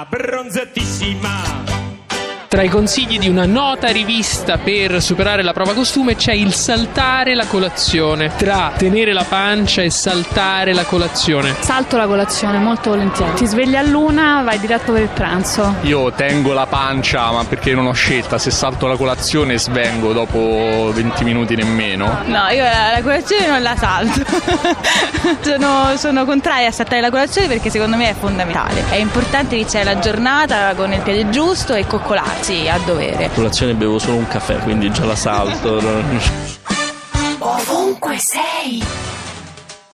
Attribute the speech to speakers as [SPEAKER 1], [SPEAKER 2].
[SPEAKER 1] abbronzatissima.
[SPEAKER 2] Tra i consigli di una nota rivista per superare la prova costume c'è il saltare la colazione. Tra tenere la pancia e saltare la colazione.
[SPEAKER 3] Salto la colazione molto volentieri. Ti svegli a luna, vai diretto per il pranzo.
[SPEAKER 4] Io tengo la pancia, ma perché non ho scelta. Se salto la colazione svengo dopo 20 minuti nemmeno.
[SPEAKER 5] No, io la, la colazione non la salto. Sono, sono contraria a saltare la colazione perché secondo me è fondamentale. È importante iniziare la giornata con il piede giusto e coccolarsi a dovere.
[SPEAKER 6] colazione bevo solo un caffè, quindi già la salto.
[SPEAKER 7] Ovunque sei.